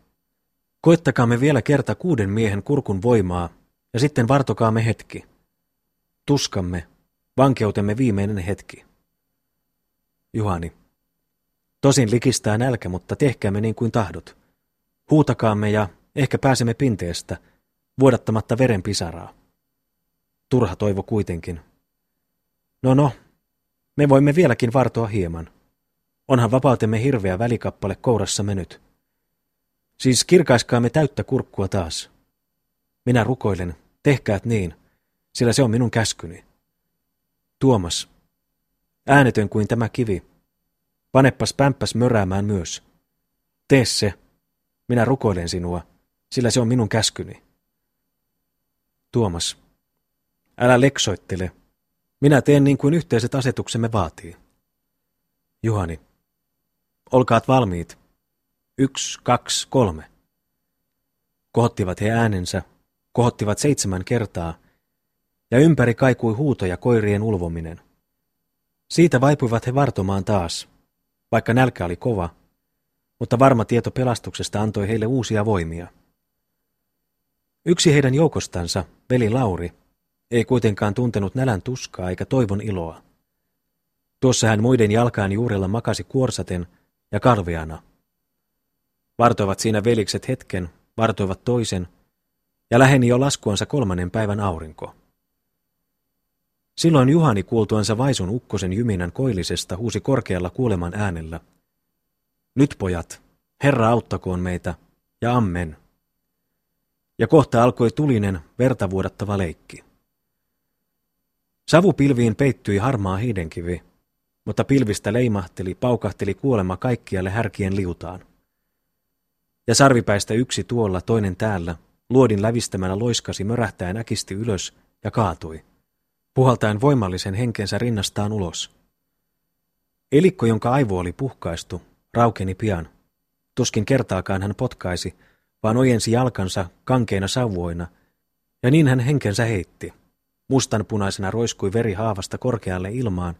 Koittakaamme vielä kerta kuuden miehen kurkun voimaa, ja sitten vartokaamme hetki. Tuskamme, vankeutemme viimeinen hetki. Juhani. Tosin likistää nälkä, mutta tehkäämme niin kuin tahdot. Huutakaamme ja ehkä pääsemme pinteestä, vuodattamatta veren pisaraa. Turha toivo kuitenkin. No no, me voimme vieläkin vartoa hieman. Onhan vapautemme hirveä välikappale kourassa nyt. Siis kirkaiskaamme täyttä kurkkua taas. Minä rukoilen, tehkäät niin, sillä se on minun käskyni. Tuomas, äänetön kuin tämä kivi, paneppas pämppäs möräämään myös. Tee se, minä rukoilen sinua, sillä se on minun käskyni. Tuomas, älä leksoittele, minä teen niin kuin yhteiset asetuksemme vaatii. Juhani, olkaat valmiit. Yksi, kaksi, kolme. Kohottivat he äänensä, kohottivat seitsemän kertaa, ja ympäri kaikui huuto ja koirien ulvominen. Siitä vaipuivat he vartomaan taas, vaikka nälkä oli kova, mutta varma tieto pelastuksesta antoi heille uusia voimia. Yksi heidän joukostansa, veli Lauri, ei kuitenkaan tuntenut nälän tuskaa eikä toivon iloa. Tuossa hän muiden jalkaan juurella makasi kuorsaten ja kalveana. Vartoivat siinä velikset hetken, vartoivat toisen, ja läheni jo laskuansa kolmannen päivän aurinko. Silloin Juhani kuultuansa vaisun ukkosen jyminän koillisesta huusi korkealla kuoleman äänellä. Nyt pojat, Herra auttakoon meitä, ja amen. Ja kohta alkoi tulinen, verta vuodattava leikki. Savupilviin peittyi harmaa hiidenkivi, mutta pilvistä leimahteli, paukahteli kuolema kaikkialle härkien liutaan. Ja sarvipäistä yksi tuolla, toinen täällä, luodin lävistämällä loiskasi mörähtäen äkisti ylös ja kaatui, puhaltaen voimallisen henkensä rinnastaan ulos. Elikko, jonka aivo oli puhkaistu, raukeni pian. Tuskin kertaakaan hän potkaisi, vaan ojensi jalkansa kankeina sauvoina, ja niin hän henkensä heitti. Mustanpunaisena roiskui veri haavasta korkealle ilmaan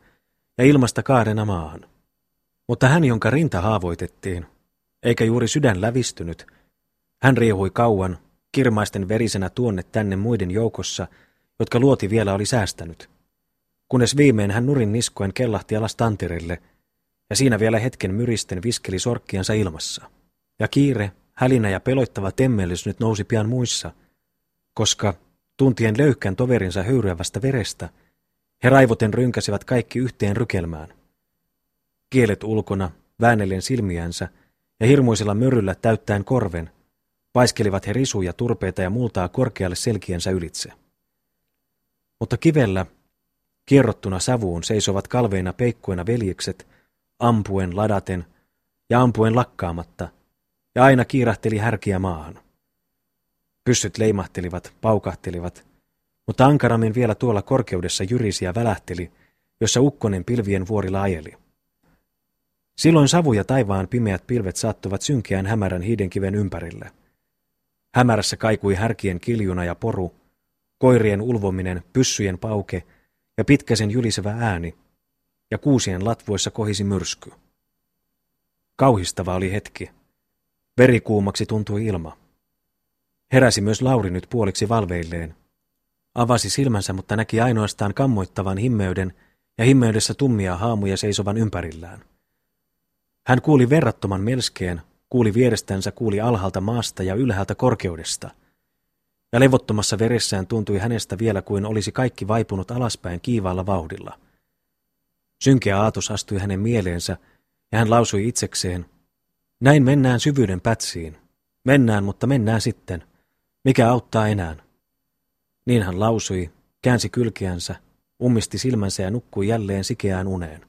ja ilmasta kaarena maahan. Mutta hän, jonka rinta haavoitettiin, eikä juuri sydän lävistynyt, hän riehui kauan, kirmaisten verisenä tuonne tänne muiden joukossa, jotka luoti vielä oli säästänyt. Kunnes viimein hän nurin niskoen kellahti alas tanterille, ja siinä vielä hetken myristen viskeli sorkkiansa ilmassa. Ja kiire, hälinä ja peloittava temmellys nyt nousi pian muissa, koska tuntien löyhkän toverinsa höyryävästä verestä, he raivoten rynkäsivät kaikki yhteen rykelmään. Kielet ulkona, väännellen silmiänsä ja hirmuisella mörryllä täyttäen korven, paiskelivat he risuja, turpeita ja multaa korkealle selkiensä ylitse. Mutta kivellä, kierrottuna savuun, seisovat kalveina peikkoina veljekset, ampuen, ladaten ja ampuen lakkaamatta, ja aina kiirahteli härkiä maahan. Pyssyt leimahtelivat, paukahtelivat, mutta ankarammin vielä tuolla korkeudessa jyrisi ja välähteli, jossa ukkonen pilvien vuorilla ajeli. Silloin savu ja taivaan pimeät pilvet saattuvat synkeän hämärän hiidenkiven ympärille. Hämärässä kaikui härkien kiljuna ja poru, koirien ulvominen, pyssyjen pauke ja pitkäsen jylisevä ääni, ja kuusien latvoissa kohisi myrsky. Kauhistava oli hetki. Verikuumaksi tuntui ilma. Heräsi myös Lauri nyt puoliksi valveilleen. Avasi silmänsä, mutta näki ainoastaan kammoittavan himmeyden ja himmeydessä tummia haamuja seisovan ympärillään. Hän kuuli verrattoman melskeen, kuuli vierestänsä, kuuli alhaalta maasta ja ylhäältä korkeudesta. Ja levottomassa veressään tuntui hänestä vielä kuin olisi kaikki vaipunut alaspäin kiivaalla vauhdilla. Synkeä aatos astui hänen mieleensä, ja hän lausui itsekseen, näin mennään syvyyden pätsiin. Mennään, mutta mennään sitten. Mikä auttaa enää? Niin hän lausui, käänsi kylkeänsä, ummisti silmänsä ja nukkui jälleen sikeään uneen.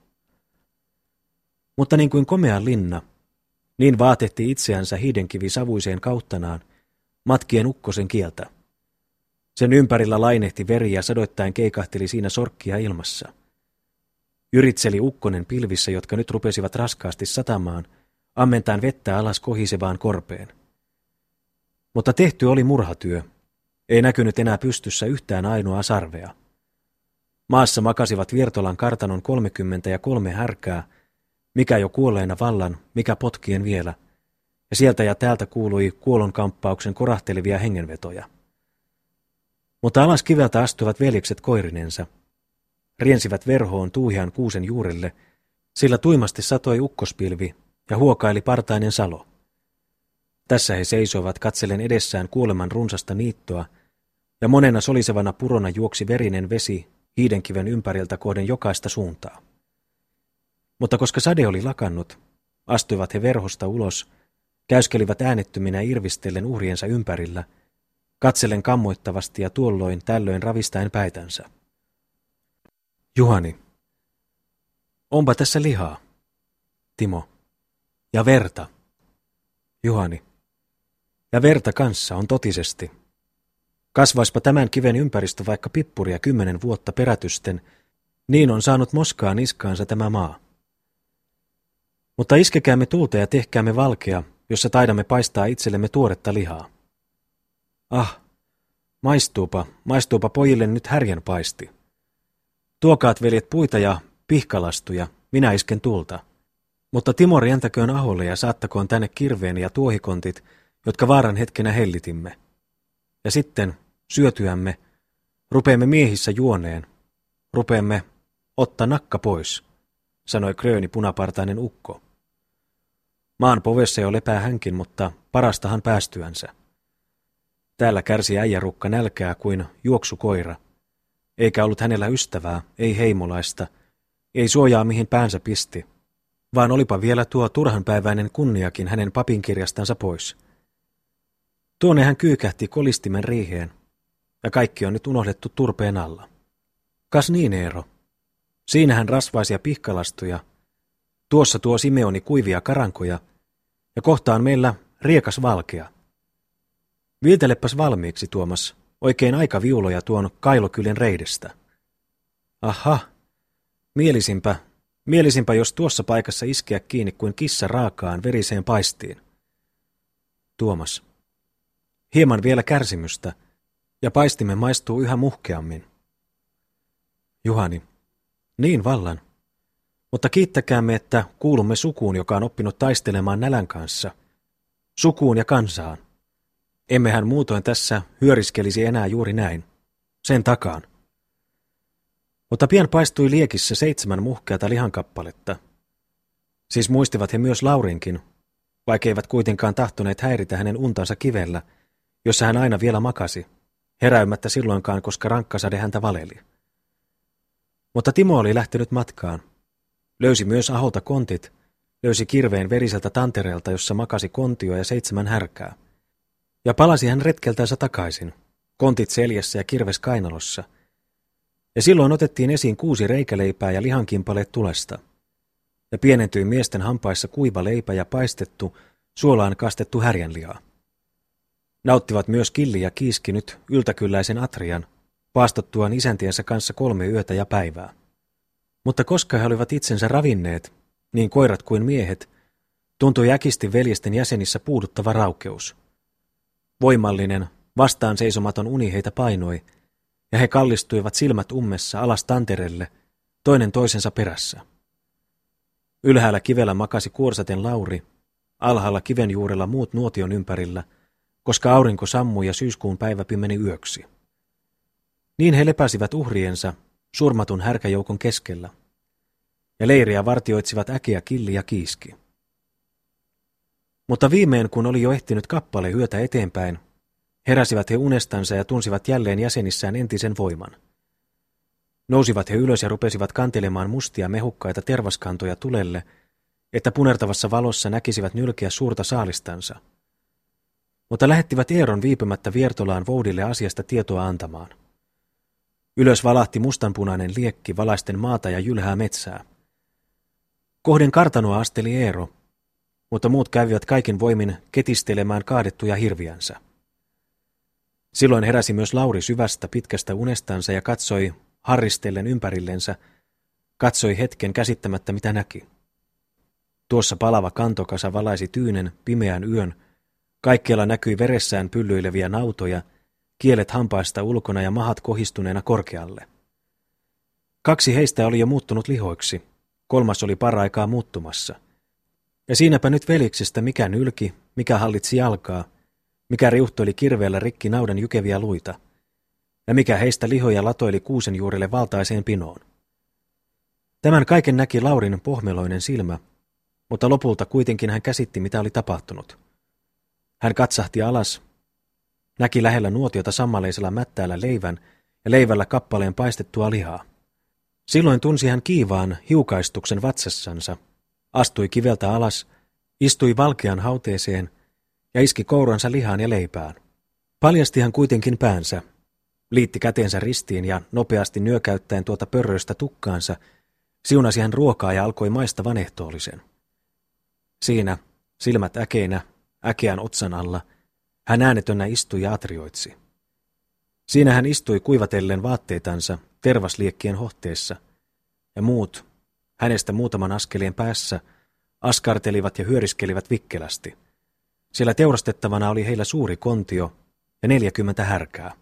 Mutta niin kuin komea linna, niin vaatetti itseänsä hiidenkivi savuiseen kauttanaan, matkien ukkosen kieltä. Sen ympärillä lainehti veri ja sadoittain keikahteli siinä sorkkia ilmassa. Yritseli ukkonen pilvissä, jotka nyt rupesivat raskaasti satamaan, ammentaen vettä alas kohisevaan korpeen. Mutta tehty oli murhatyö. Ei näkynyt enää pystyssä yhtään ainoa sarvea. Maassa makasivat Viertolan kartanon kolmekymmentä ja kolme härkää, mikä jo kuolleena vallan, mikä potkien vielä, ja sieltä ja täältä kuului kuolonkamppauksen korahtelevia hengenvetoja. Mutta alas kiveltä astuivat veljekset koirinensa. Riensivät verhoon tuuhian kuusen juurelle, sillä tuimasti satoi ukkospilvi ja huokaili partainen salo. Tässä he seisoivat katsellen edessään kuoleman runsasta niittoa, ja monena solisevana purona juoksi verinen vesi hiidenkiven ympäriltä kohden jokaista suuntaa. Mutta koska sade oli lakannut, astuivat he verhosta ulos, käyskelivät äänettöminä irvistellen uhriensa ympärillä, katsellen kammoittavasti ja tuolloin tällöin ravistaen päitänsä. Juhani. Onpa tässä lihaa. Timo. Ja verta. Juhani. Ja verta kanssa on totisesti. Kasvaispa tämän kiven ympäristö vaikka pippuria kymmenen vuotta perätysten, niin on saanut moskaa niskaansa tämä maa. Mutta iskekäämme tulta ja tehkäämme valkea, jossa taidamme paistaa itsellemme tuoretta lihaa. Ah, maistuupa, maistuupa pojille nyt härjän paisti. Tuokaat veljet puita ja pihkalastuja, minä isken tulta. Mutta Timo rientäköön aholle ja saattakoon tänne kirveen ja tuohikontit, jotka vaaran hetkenä hellitimme. Ja sitten, syötyämme, rupeamme miehissä juoneen, rupeamme ottaa nakka pois, sanoi Krööni punapartainen ukko. Maan povessa jo lepää hänkin, mutta parastahan päästyänsä. Täällä kärsi äijärukka nälkää kuin juoksukoira. eikä ollut hänellä ystävää, ei heimolaista, ei suojaa mihin päänsä pisti, vaan olipa vielä tuo turhanpäiväinen kunniakin hänen papinkirjastansa pois. Tuonne hän kyykähti kolistimen riiheen, ja kaikki on nyt unohdettu turpeen alla. Kas niin, Eero. Siinähän rasvaisia pihkalastuja, tuossa tuo Simeoni kuivia karankoja, ja kohtaan meillä riekas valkea. Vietelepäs valmiiksi, Tuomas, oikein aika viuloja tuon kailokylän reidestä. Aha, mielisimpä, mielisimpä jos tuossa paikassa iskeä kiinni kuin kissa raakaan veriseen paistiin. Tuomas. Hieman vielä kärsimystä, ja paistimme maistuu yhä muhkeammin. Juhani. Niin vallan. Mutta kiittäkäämme, että kuulumme sukuun, joka on oppinut taistelemaan nälän kanssa. Sukuun ja kansaan. Emmehän muutoin tässä hyöriskelisi enää juuri näin. Sen takaan. Mutta pian paistui liekissä seitsemän muhkeata lihankappaletta. Siis muistivat he myös Laurinkin, vaikkeivät kuitenkaan tahtoneet häiritä hänen untansa kivellä, jossa hän aina vielä makasi, heräymättä silloinkaan, koska rankkasade häntä valeli. Mutta Timo oli lähtenyt matkaan. Löysi myös aholta kontit, löysi kirveen veriseltä tantereelta, jossa makasi kontio ja seitsemän härkää. Ja palasi hän retkeltänsä takaisin, kontit seljessä ja kirves kainalossa. Ja silloin otettiin esiin kuusi reikäleipää ja lihankimpaleet tulesta. Ja pienentyi miesten hampaissa kuiva leipä ja paistettu, suolaan kastettu härjänlihaa. Nauttivat myös Killi ja Kiiski nyt yltäkylläisen atrian, paastottuaan isäntiensä kanssa kolme yötä ja päivää. Mutta koska he olivat itsensä ravinneet, niin koirat kuin miehet, tuntui äkisti veljesten jäsenissä puuduttava raukeus. Voimallinen, vastaan seisomaton uni heitä painoi, ja he kallistuivat silmät ummessa alas tanterelle, toinen toisensa perässä. Ylhäällä kivellä makasi kuorsaten Lauri, alhaalla kiven juurella muut nuotion ympärillä, koska aurinko sammui ja syyskuun päivä pimeni yöksi. Niin he lepäsivät uhriensa surmatun härkäjoukon keskellä, ja leiriä vartioitsivat äkiä killi ja kiiski. Mutta viimein, kun oli jo ehtinyt kappale hyötä eteenpäin, heräsivät he unestansa ja tunsivat jälleen jäsenissään entisen voiman. Nousivat he ylös ja rupesivat kantelemaan mustia mehukkaita tervaskantoja tulelle, että punertavassa valossa näkisivät nylkeä suurta saalistansa. Mutta lähettivät Eeron viipymättä Viertolaan Voudille asiasta tietoa antamaan. Ylös valahti mustanpunainen liekki valaisten maata ja jylhää metsää. Kohden kartanoa asteli Eero, mutta muut kävivät kaikin voimin ketistelemään kaadettuja hirviänsä. Silloin heräsi myös Lauri syvästä pitkästä unestansa ja katsoi harristellen ympärillensä, katsoi hetken käsittämättä mitä näki. Tuossa palava kantokasa valaisi tyynen, pimeän yön, kaikkialla näkyi veressään pyllyileviä nautoja, kielet hampaista ulkona ja mahat kohistuneena korkealle. Kaksi heistä oli jo muuttunut lihoiksi, kolmas oli paraikaa muuttumassa – ja siinäpä nyt veliksestä mikä nylki, mikä hallitsi jalkaa, mikä riuhtoili kirveellä rikki naudan jykeviä luita, ja mikä heistä lihoja latoili kuusen juurille valtaiseen pinoon. Tämän kaiken näki Laurin pohmeloinen silmä, mutta lopulta kuitenkin hän käsitti, mitä oli tapahtunut. Hän katsahti alas, näki lähellä nuotiota sammaleisella mättäällä leivän ja leivällä kappaleen paistettua lihaa. Silloin tunsi hän kiivaan hiukaistuksen vatsassansa – astui kiveltä alas, istui valkean hauteeseen ja iski kouransa lihaan ja leipään. Paljasti hän kuitenkin päänsä, liitti käteensä ristiin ja nopeasti nyökäyttäen tuota pörröistä tukkaansa, siunasi hän ruokaa ja alkoi maista vanehtoollisen. Siinä, silmät äkeinä, äkeän otsan alla, hän äänetönnä istui ja atrioitsi. Siinä hän istui kuivatellen vaatteitansa tervasliekkien hohteessa, ja muut, hänestä muutaman askeleen päässä, askartelivat ja hyöriskelivät vikkelästi. Siellä teurastettavana oli heillä suuri kontio ja neljäkymmentä härkää.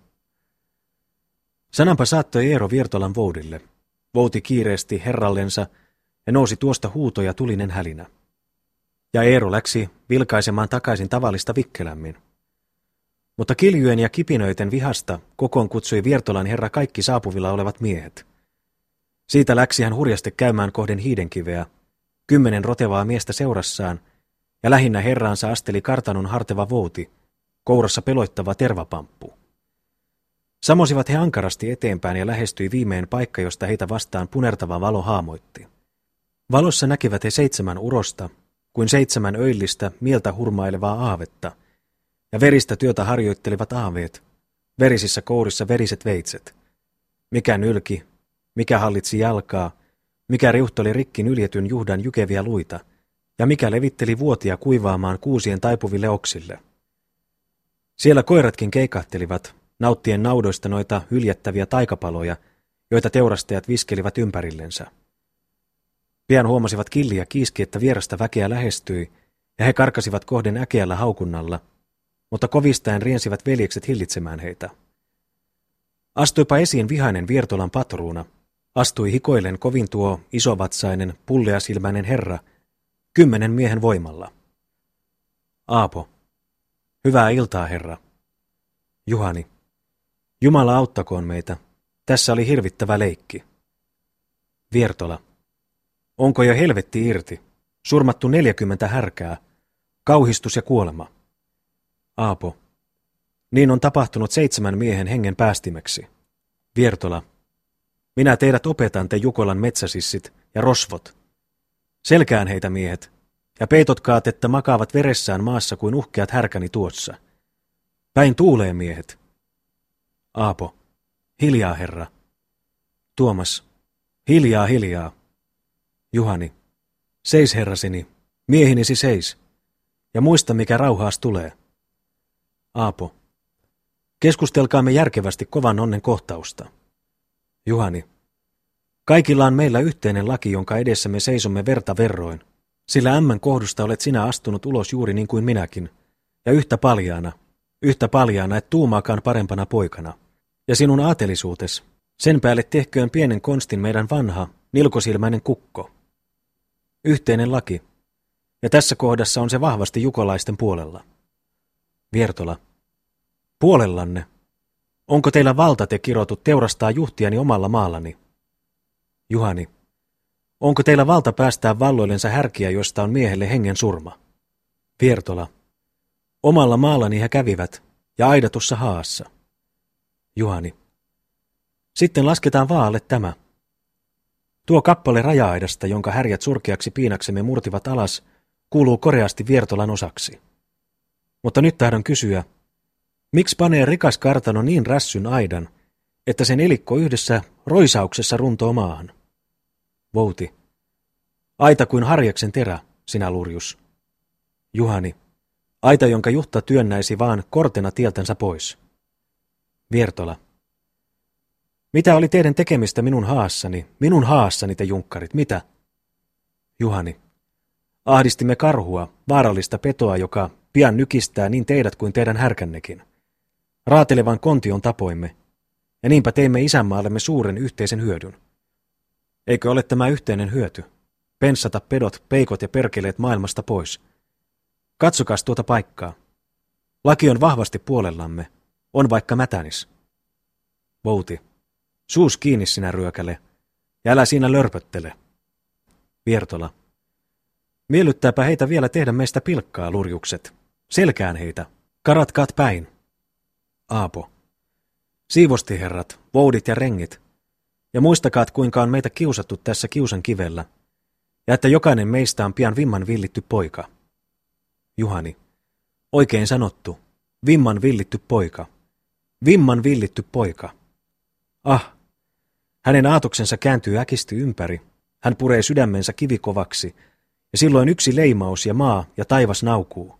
Sananpa saattoi Eero Viertolan voudille. Vouti kiireesti herrallensa ja nousi tuosta huuto ja tulinen hälinä. Ja Eero läksi vilkaisemaan takaisin tavallista vikkelämmin. Mutta kiljujen ja kipinöiden vihasta kokoon kutsui Viertolan herra kaikki saapuvilla olevat miehet. Siitä läksi hän hurjasti käymään kohden hiidenkiveä, kymmenen rotevaa miestä seurassaan, ja lähinnä herraansa asteli kartanon harteva vouti, kourassa peloittava tervapamppu. Samosivat he ankarasti eteenpäin ja lähestyi viimein paikka, josta heitä vastaan punertava valo haamoitti. Valossa näkivät he seitsemän urosta, kuin seitsemän öillistä, mieltä hurmailevaa aavetta, ja veristä työtä harjoittelivat aaveet, verisissä kourissa veriset veitset. Mikä nylki, mikä hallitsi jalkaa, mikä riuhtoli rikki nyljetyn juhdan jykevia luita, ja mikä levitteli vuotia kuivaamaan kuusien taipuville oksille. Siellä koiratkin keikahtelivat, nauttien naudoista noita hyljättäviä taikapaloja, joita teurastajat viskelivat ympärillensä. Pian huomasivat killi ja kiiski, että vierasta väkeä lähestyi, ja he karkasivat kohden äkeällä haukunnalla, mutta kovistaen riensivät veljekset hillitsemään heitä. Astuipa esiin vihainen Viertolan patruuna, astui hikoillen kovin tuo isovatsainen, pulleasilmäinen herra, kymmenen miehen voimalla. Aapo. Hyvää iltaa, herra. Juhani. Jumala auttakoon meitä. Tässä oli hirvittävä leikki. Viertola. Onko jo helvetti irti? Surmattu neljäkymmentä härkää. Kauhistus ja kuolema. Aapo. Niin on tapahtunut seitsemän miehen hengen päästimeksi. Viertola. Minä teidät opetan te Jukolan metsäsissit ja rosvot. Selkään heitä miehet, ja peitotkaat, että makaavat veressään maassa kuin uhkeat härkäni tuossa. Päin tuulee miehet. Aapo. Hiljaa, herra. Tuomas. Hiljaa, hiljaa. Juhani. Seis, herrasini. Miehinisi seis. Ja muista, mikä rauhaas tulee. Aapo. Keskustelkaamme järkevästi kovan onnen kohtausta. Juhani. Kaikilla on meillä yhteinen laki, jonka edessä me seisomme verta verroin. Sillä ämmän kohdusta olet sinä astunut ulos juuri niin kuin minäkin. Ja yhtä paljaana, yhtä paljaana, et tuumaakaan parempana poikana. Ja sinun aatelisuutes, sen päälle tehköön pienen konstin meidän vanha, nilkosilmäinen kukko. Yhteinen laki. Ja tässä kohdassa on se vahvasti jukolaisten puolella. Viertola. Puolellanne. Onko teillä valta te kirotut teurastaa juhtiani omalla maallani? Juhani. Onko teillä valta päästää valloillensa härkiä, josta on miehelle hengen surma? Viertola. Omalla maallani he kävivät, ja aidatussa haassa. Juhani. Sitten lasketaan vaalle tämä. Tuo kappale raja-aidasta, jonka härjät surkeaksi piinaksemme murtivat alas, kuuluu koreasti Viertolan osaksi. Mutta nyt tahdon kysyä, miksi panee rikas kartano niin rässyn aidan, että sen elikko yhdessä roisauksessa runtoo maahan? Vouti. Aita kuin harjaksen terä, sinä lurjus. Juhani. Aita, jonka juhta työnnäisi vaan kortena tieltänsä pois. Viertola. Mitä oli teidän tekemistä minun haassani, minun haassani te junkkarit, mitä? Juhani. Ahdistimme karhua, vaarallista petoa, joka pian nykistää niin teidät kuin teidän härkännekin. Raatelevan kontion tapoimme, ja niinpä teimme isänmaallemme suuren yhteisen hyödyn. Eikö ole tämä yhteinen hyöty? Penssata pedot, peikot ja perkeleet maailmasta pois. Katsokas tuota paikkaa. Laki on vahvasti puolellamme, on vaikka mätänis. Vouti. Suus kiinni sinä ryökäle, ja älä siinä lörpöttele. Viertola. Miellyttääpä heitä vielä tehdä meistä pilkkaa, lurjukset. Selkään heitä. Karatkaat päin. Aapo. Siivosti herrat, voudit ja rengit. Ja muistakaat, kuinka on meitä kiusattu tässä kiusan kivellä. Ja että jokainen meistä on pian vimman villitty poika. Juhani. Oikein sanottu. Vimman villitty poika. Vimman villitty poika. Ah, hänen aatoksensa kääntyy äkisti ympäri. Hän puree sydämensä kivikovaksi, ja silloin yksi leimaus ja maa ja taivas naukuu.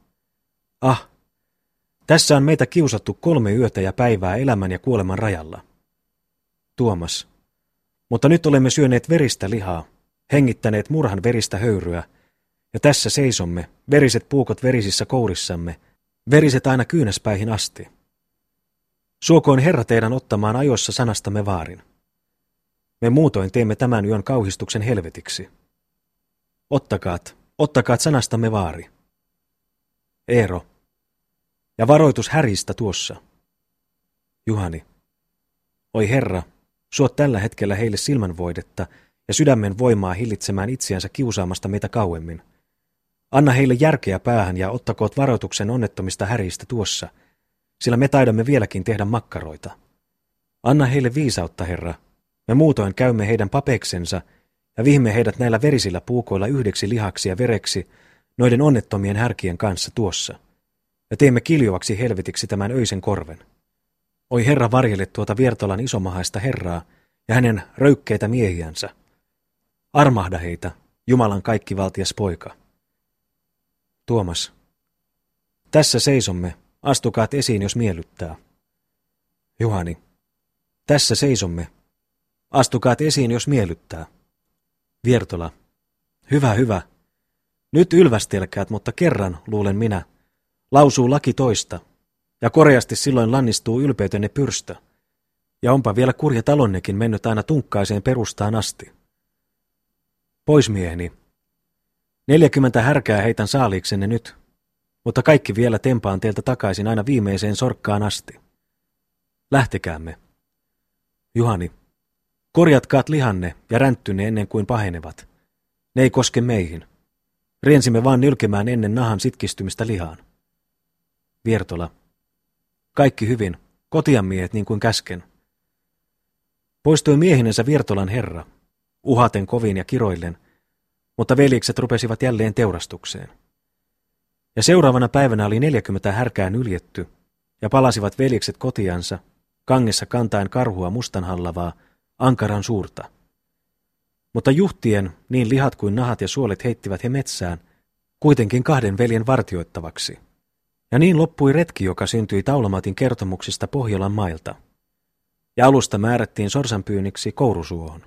Ah, tässä on meitä kiusattu kolme yötä ja päivää elämän ja kuoleman rajalla. Tuomas. Mutta nyt olemme syöneet veristä lihaa, hengittäneet murhan veristä höyryä, ja tässä seisomme, veriset puukot verisissä kourissamme, veriset aina kyynäspäihin asti. Suokoon Herra teidän ottamaan ajoissa sanastamme vaarin. Me muutoin teemme tämän yön kauhistuksen helvetiksi. Ottakaat, ottakaat sanastamme vaari. Eero. Ja varoitus häristä tuossa. Juhani. Oi Herra, suot tällä hetkellä heille silmänvoidetta ja sydämen voimaa hillitsemään itseänsä kiusaamasta meitä kauemmin. Anna heille järkeä päähän ja ottakoot varoituksen onnettomista häristä tuossa, sillä me taidamme vieläkin tehdä makkaroita. Anna heille viisautta, Herra. Me muutoin käymme heidän papeksensa ja vihimme heidät näillä verisillä puukoilla yhdeksi lihaksi ja vereksi noiden onnettomien härkien kanssa tuossa. Ja teemme kiljuaksi helvetiksi tämän öisen korven. Oi Herra varjele tuota Viertolan isomahaista Herraa ja hänen röykkeitä miehiänsä. Armahda heitä, Jumalan kaikkivaltias poika. Tuomas. Tässä seisomme, astukaat esiin, jos miellyttää. Juhani. Tässä seisomme. Astukaat esiin, jos miellyttää. Viertola. Hyvä, hyvä. Nyt ylvästelkäät, mutta kerran, luulen minä, lausuu laki toista, ja koreasti silloin lannistuu ylpeytenne pyrstö. Ja onpa vielä kurja talonnekin mennyt aina tunkkaiseen perustaan asti. Pois mieheni. Neljäkymmentä härkää heitän saaliiksenne nyt, mutta kaikki vielä tempaan teiltä takaisin aina viimeiseen sorkkaan asti. Lähtekäämme. Juhani, korjatkaat lihanne ja ränttyne ennen kuin pahenevat. Ne ei koske meihin. Riensimme vaan nylkemään ennen nahan sitkistymistä lihaan. Viertola. Kaikki hyvin. Kotian miehet niin kuin käsken. Poistui miehinensä Viertolan herra, uhaten kovin ja kiroillen, mutta veljekset rupesivat jälleen teurastukseen. Ja seuraavana päivänä oli neljäkymmentä härkää nyljetty, ja palasivat veljekset kotiansa, kangessa kantaen karhua mustanhallavaa, ankaran suurta. Mutta juhtien, niin lihat kuin nahat ja suolet heittivät he metsään, kuitenkin kahden veljen vartioittavaksi. Ja niin loppui retki, joka syntyi Taulamatin kertomuksista Pohjolan mailta. Ja alusta määrättiin sorsanpyynniksi Kourusuohon.